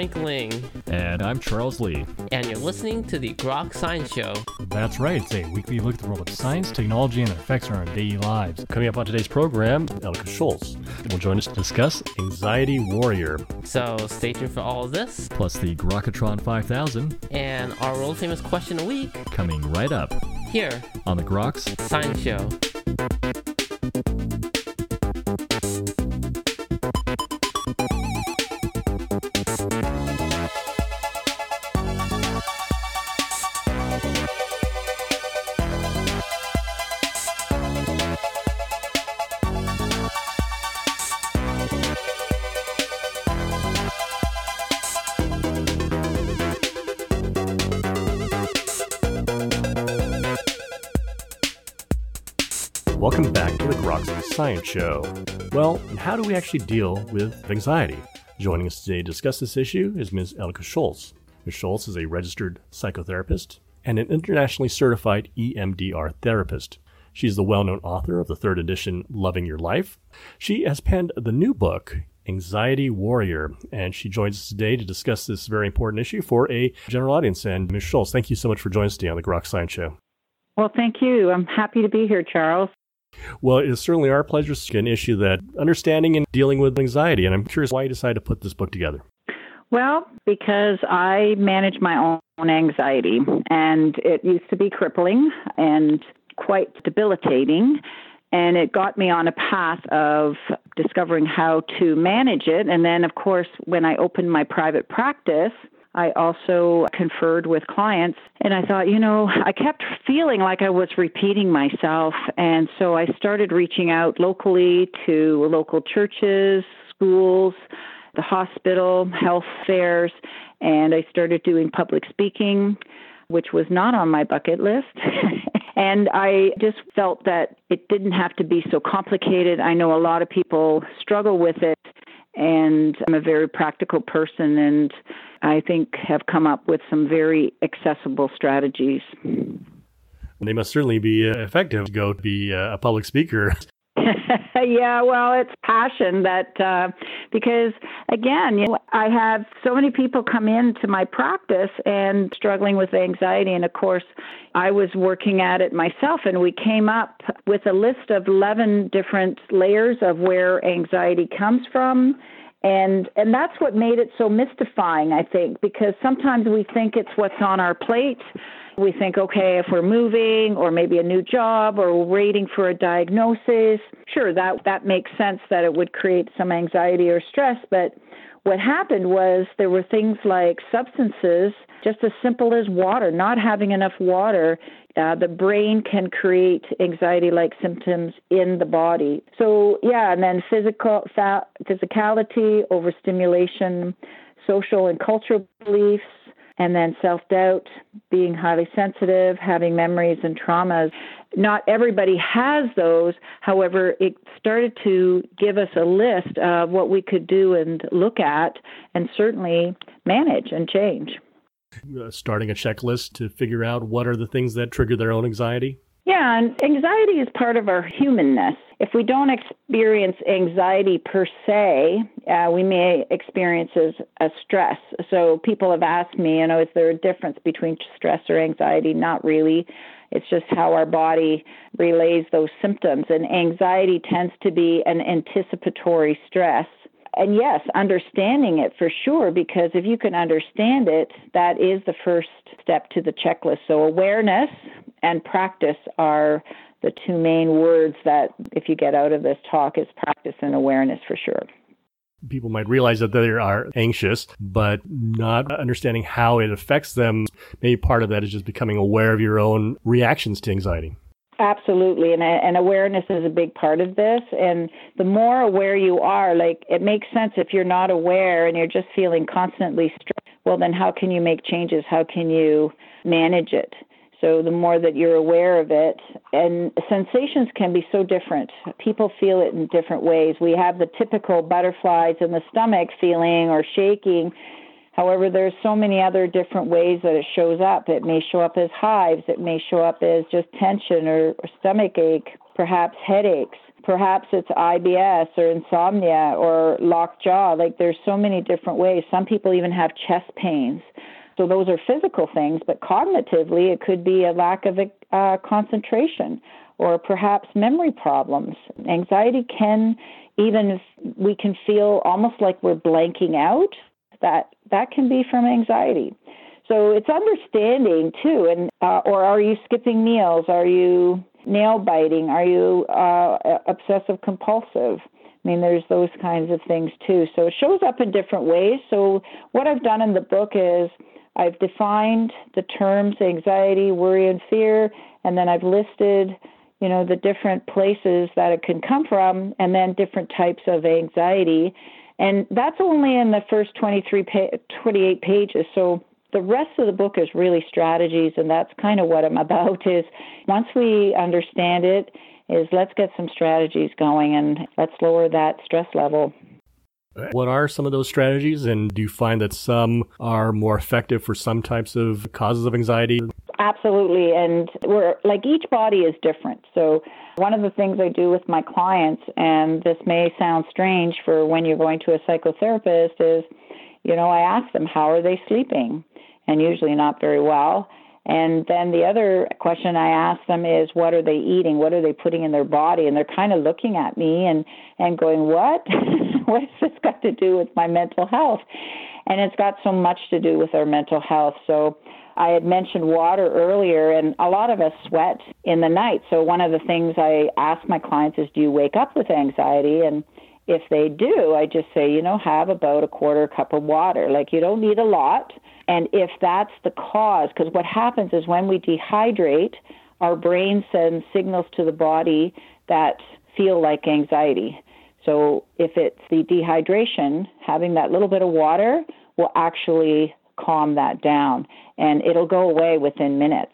Frank Ling. And I'm Charles Lee. And you're listening to the Grok Science Show. That's right, it's a weekly look at the world of science, technology, and their effects on our daily lives. Coming up on today's program, Elke Scholz will join us to discuss Anxiety Warrior. So stay tuned for all of this. Plus the Grokatron 5000. And our world famous question a week. Coming right up. Here. On the Groks Science Show. Science Show. Well, how do we actually deal with anxiety? Joining us today to discuss this issue is Ms. Elke Scholz. Ms. Scholz is a registered psychotherapist and an internationally certified EMDR therapist. She's the well known author of the third edition Loving Your Life. She has penned the new book, Anxiety Warrior, and she joins us today to discuss this very important issue for a general audience. And Ms. Scholz, thank you so much for joining us today on the Grok Science Show. Well, thank you. I'm happy to be here, Charles. Well, it is certainly our pleasure to an issue that understanding and dealing with anxiety. And I'm curious why you decided to put this book together. Well, because I manage my own anxiety, and it used to be crippling and quite debilitating. And it got me on a path of discovering how to manage it. And then, of course, when I opened my private practice, I also conferred with clients, and I thought, you know, I kept feeling like I was repeating myself. And so I started reaching out locally to local churches, schools, the hospital, health fairs, and I started doing public speaking, which was not on my bucket list. and I just felt that it didn't have to be so complicated. I know a lot of people struggle with it, and I'm a very practical person and I think have come up with some very accessible strategies. They must certainly be uh, effective to go to be uh, a public speaker. yeah, well, it's passion that uh, because again, you know, I have so many people come into my practice and struggling with anxiety, and of course, I was working at it myself, and we came up with a list of eleven different layers of where anxiety comes from and and that's what made it so mystifying i think because sometimes we think it's what's on our plate we think okay if we're moving or maybe a new job or waiting for a diagnosis sure that that makes sense that it would create some anxiety or stress but what happened was there were things like substances just as simple as water not having enough water uh, the brain can create anxiety like symptoms in the body. So, yeah, and then physical physicality, overstimulation, social and cultural beliefs, and then self doubt, being highly sensitive, having memories and traumas. Not everybody has those. However, it started to give us a list of what we could do and look at and certainly manage and change. Uh, starting a checklist to figure out what are the things that trigger their own anxiety? Yeah, and anxiety is part of our humanness. If we don't experience anxiety per se, uh, we may experience as a stress. So people have asked me, you know, is there a difference between stress or anxiety? Not really. It's just how our body relays those symptoms. And anxiety tends to be an anticipatory stress and yes, understanding it for sure, because if you can understand it, that is the first step to the checklist. So awareness and practice are the two main words that if you get out of this talk is practice and awareness for sure. People might realize that they are anxious, but not understanding how it affects them. Maybe part of that is just becoming aware of your own reactions to anxiety. Absolutely, and and awareness is a big part of this. And the more aware you are, like it makes sense if you're not aware and you're just feeling constantly stressed. Well, then how can you make changes? How can you manage it? So the more that you're aware of it, and sensations can be so different. People feel it in different ways. We have the typical butterflies in the stomach feeling or shaking However, there's so many other different ways that it shows up. It may show up as hives, it may show up as just tension or, or stomach ache, perhaps headaches, perhaps it's IBS or insomnia or locked jaw. Like there's so many different ways. Some people even have chest pains. So those are physical things, but cognitively, it could be a lack of uh, concentration or perhaps memory problems. Anxiety can even we can feel almost like we're blanking out. That that can be from anxiety. So it's understanding too, and uh, or are you skipping meals? Are you nail biting? Are you uh, obsessive compulsive? I mean, there's those kinds of things too. So it shows up in different ways. So what I've done in the book is I've defined the terms anxiety, worry, and fear, and then I've listed, you know, the different places that it can come from, and then different types of anxiety. And that's only in the first 23 pa- 28 pages. So the rest of the book is really strategies, and that's kind of what I'm about. Is once we understand it, is let's get some strategies going and let's lower that stress level. What are some of those strategies, and do you find that some are more effective for some types of causes of anxiety? Absolutely, and we're like each body is different. So, one of the things I do with my clients, and this may sound strange for when you're going to a psychotherapist, is you know, I ask them, how are they sleeping? And usually not very well. And then the other question I ask them is, what are they eating? What are they putting in their body? And they're kind of looking at me and, and going, what? what has this got to do with my mental health? And it's got so much to do with our mental health. So I had mentioned water earlier, and a lot of us sweat in the night. So one of the things I ask my clients is, do you wake up with anxiety? And if they do, I just say, you know, have about a quarter cup of water. Like you don't need a lot. And if that's the cause, because what happens is when we dehydrate, our brain sends signals to the body that feel like anxiety. So if it's the dehydration, having that little bit of water will actually calm that down and it'll go away within minutes.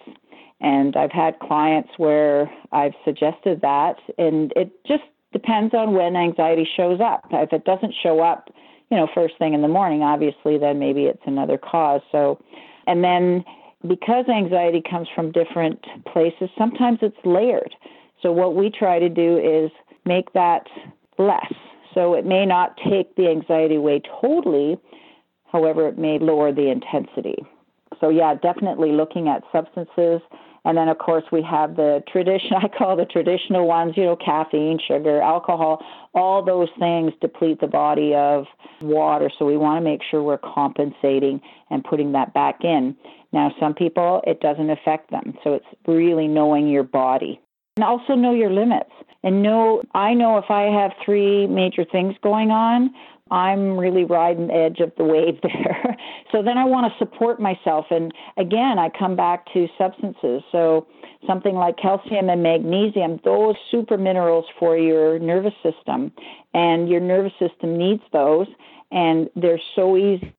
And I've had clients where I've suggested that and it just depends on when anxiety shows up. If it doesn't show up, you know, first thing in the morning, obviously, then maybe it's another cause. So, and then because anxiety comes from different places, sometimes it's layered. So, what we try to do is make that less. So, it may not take the anxiety away totally, however, it may lower the intensity. So, yeah, definitely looking at substances and then, of course, we have the tradition, I call the traditional ones, you know, caffeine, sugar, alcohol, all those things deplete the body of water. So we want to make sure we're compensating and putting that back in. Now, some people, it doesn't affect them. So it's really knowing your body. And also know your limits. And know, I know if I have three major things going on, I'm really riding the edge of the wave there. so then I want to support myself. And again, I come back to substances. So something like calcium and magnesium, those super minerals for your nervous system. And your nervous system needs those. And they're so easy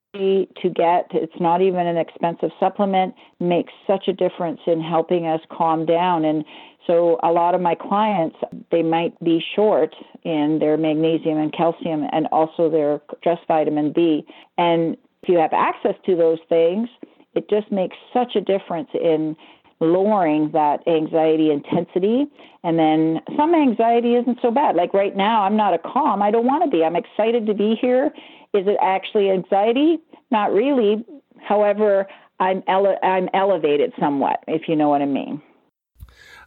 to get. It's not even an expensive supplement, makes such a difference in helping us calm down. And so a lot of my clients, they might be short in their magnesium and calcium and also their just vitamin B. And if you have access to those things, it just makes such a difference in lowering that anxiety intensity. And then some anxiety isn't so bad. Like right now, I'm not a calm. I don't want to be. I'm excited to be here. Is it actually anxiety? Not really. However, I'm ele- I'm elevated somewhat, if you know what I mean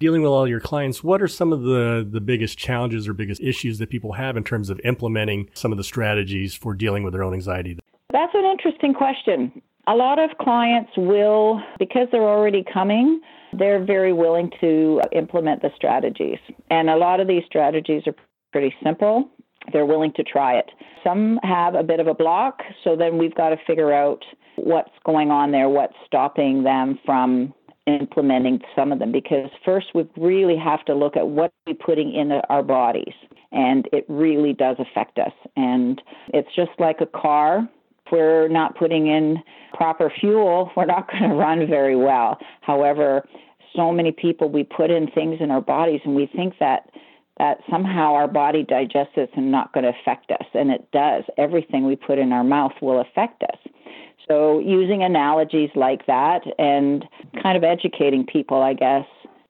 dealing with all your clients, what are some of the, the biggest challenges or biggest issues that people have in terms of implementing some of the strategies for dealing with their own anxiety? That's an interesting question. A lot of clients will, because they're already coming, they're very willing to implement the strategies. And a lot of these strategies are pretty simple. They're willing to try it. Some have a bit of a block, so then we've got to figure out what's going on there, what's stopping them from implementing some of them because first we really have to look at what we're putting in our bodies and it really does affect us and it's just like a car if we're not putting in proper fuel we're not going to run very well however so many people we put in things in our bodies and we think that that somehow our body digests it and not going to affect us. And it does. Everything we put in our mouth will affect us. So using analogies like that and kind of educating people, I guess,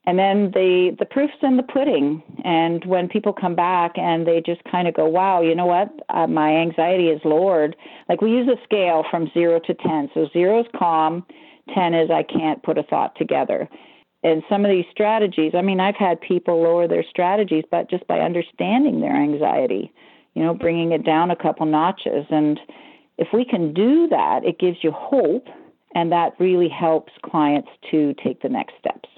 and then the the proof's in the pudding. And when people come back and they just kind of go wow you know what? Uh, my anxiety is lowered. Like we use a scale from 0 to 10 so 0 is calm 10 is i can't put a thought together and some of these strategies i mean i've had people lower their strategies but just by understanding their anxiety you know bringing it down a couple notches and if we can do that it gives you hope and that really helps clients to take the next steps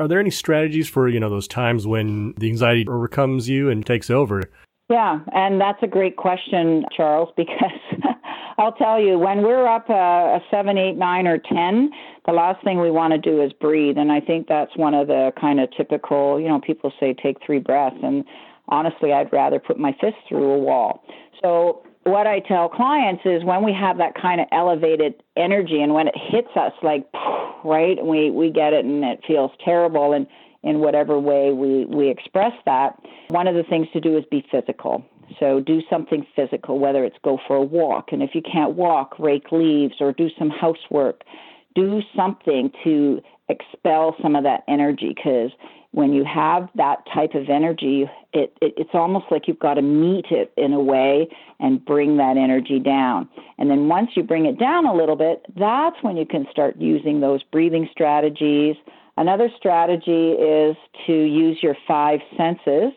are there any strategies for, you know, those times when the anxiety overcomes you and takes over? Yeah, and that's a great question, Charles, because I'll tell you, when we're up a, a seven, eight, nine, or 10, the last thing we want to do is breathe. And I think that's one of the kind of typical, you know, people say take three breaths. And honestly, I'd rather put my fist through a wall. So what I tell clients is when we have that kind of elevated energy and when it hits us like right and we we get it and it feels terrible and in whatever way we we express that one of the things to do is be physical so do something physical whether it's go for a walk and if you can't walk rake leaves or do some housework do something to expel some of that energy because when you have that type of energy, it, it, it's almost like you've got to meet it in a way and bring that energy down. And then once you bring it down a little bit, that's when you can start using those breathing strategies. Another strategy is to use your five senses,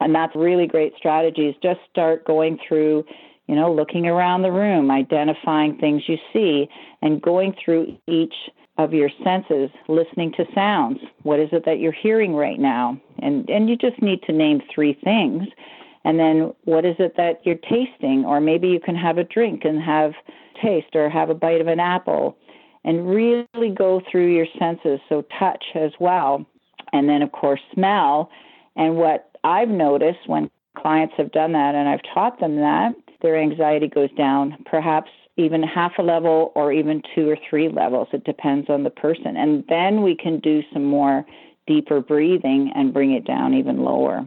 and that's really great strategies. Just start going through you know, looking around the room, identifying things you see, and going through each of your senses, listening to sounds. What is it that you're hearing right now? And and you just need to name three things. And then what is it that you're tasting? Or maybe you can have a drink and have taste or have a bite of an apple and really go through your senses. So touch as well. And then of course smell. And what I've noticed when clients have done that and I've taught them that, their anxiety goes down perhaps even half a level or even two or three levels. It depends on the person. And then we can do some more deeper breathing and bring it down even lower.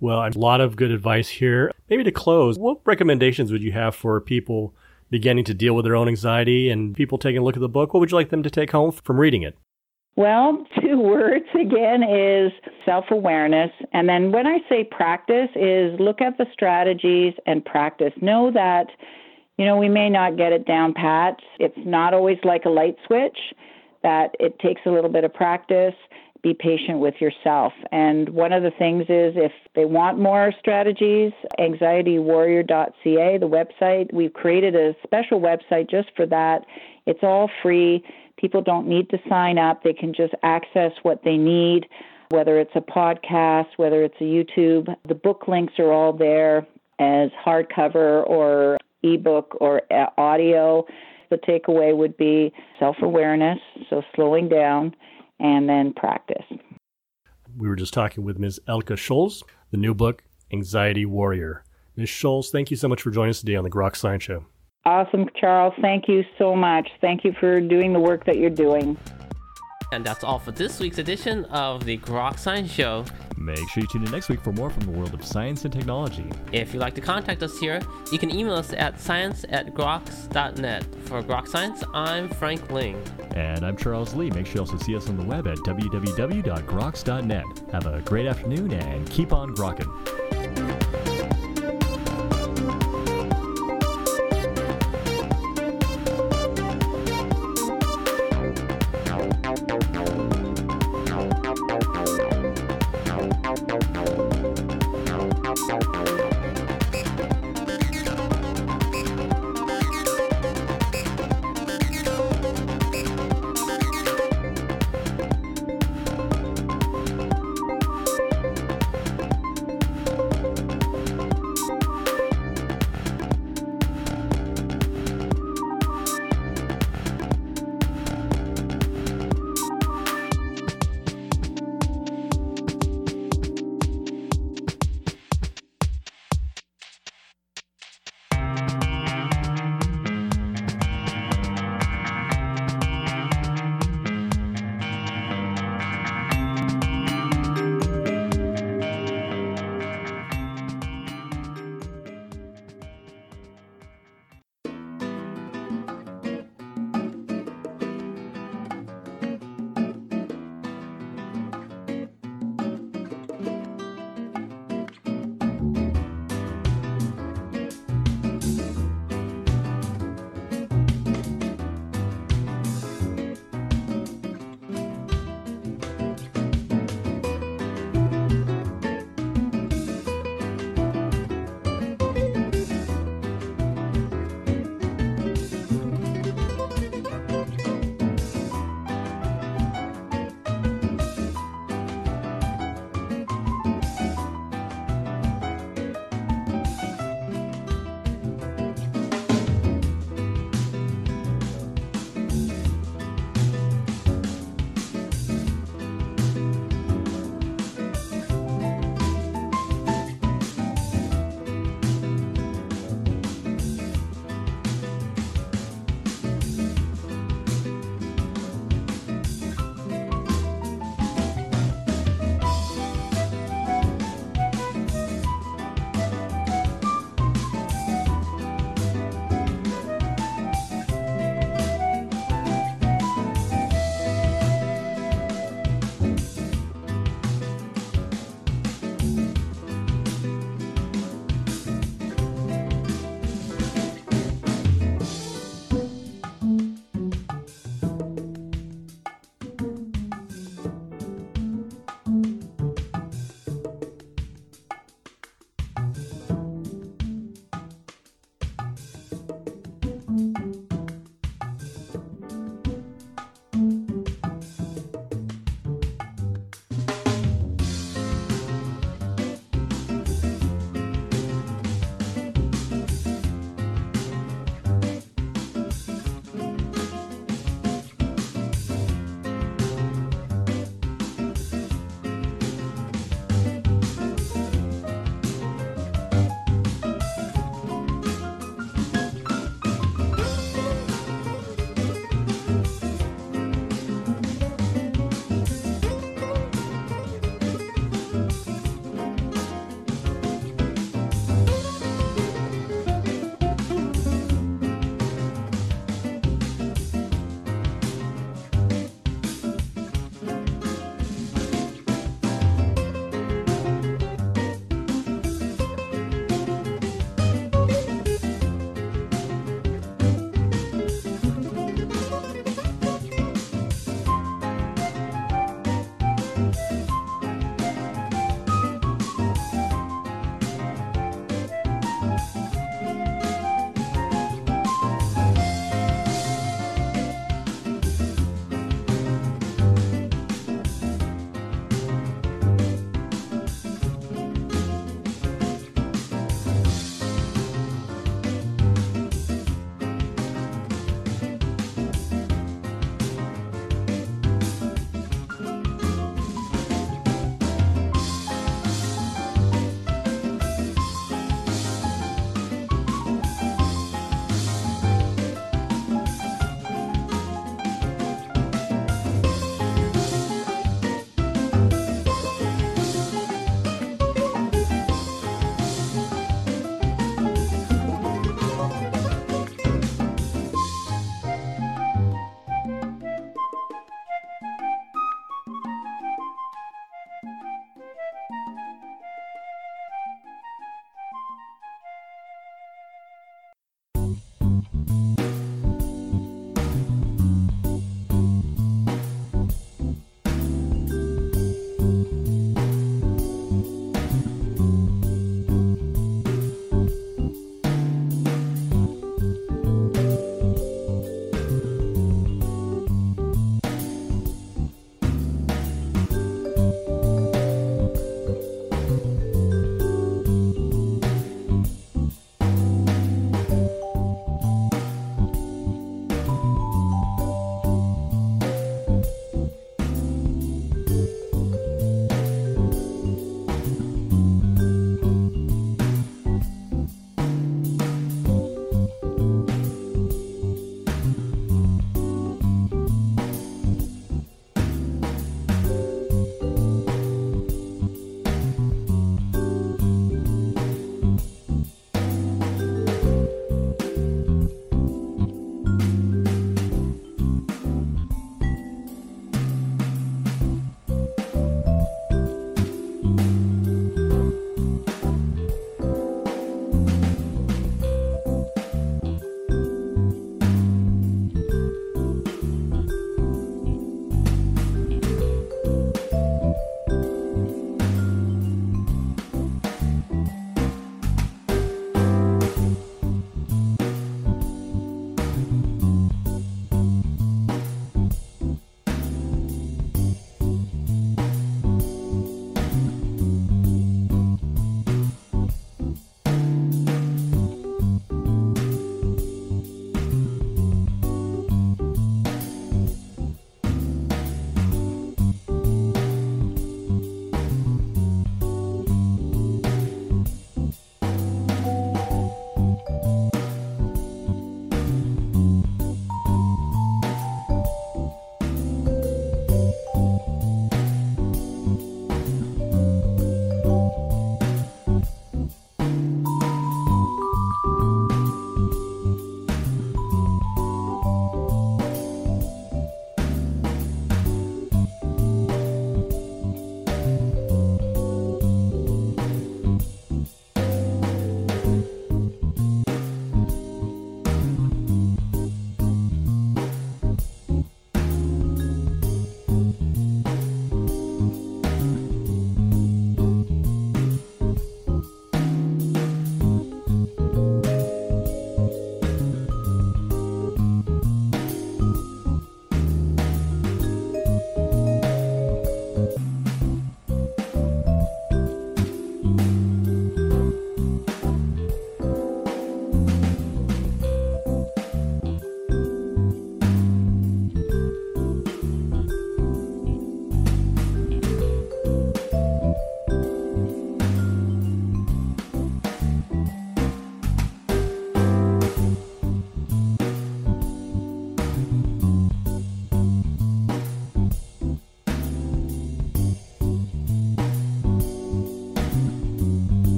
Well, a lot of good advice here. Maybe to close, what recommendations would you have for people beginning to deal with their own anxiety and people taking a look at the book? What would you like them to take home from reading it? Well, two words again is self awareness. And then when I say practice, is look at the strategies and practice. Know that you know, we may not get it down pat. It's not always like a light switch, that it takes a little bit of practice. Be patient with yourself. And one of the things is if they want more strategies, anxietywarrior.ca, the website, we've created a special website just for that. It's all free. People don't need to sign up, they can just access what they need whether it's a podcast, whether it's a YouTube. The book links are all there as hardcover or ebook or uh, audio. The takeaway would be self awareness, so slowing down, and then practice. We were just talking with Ms. Elka Scholz, the new book, Anxiety Warrior. Ms. Scholz, thank you so much for joining us today on the Grok Science Show. Awesome, Charles. Thank you so much. Thank you for doing the work that you're doing. And that's all for this week's edition of the Grok Science Show. Make sure you tune in next week for more from the world of science and technology. If you'd like to contact us here, you can email us at science at groks.net. For Grok Science, I'm Frank Ling. And I'm Charles Lee. Make sure you also see us on the web at www.groks.net. Have a great afternoon and keep on grokking.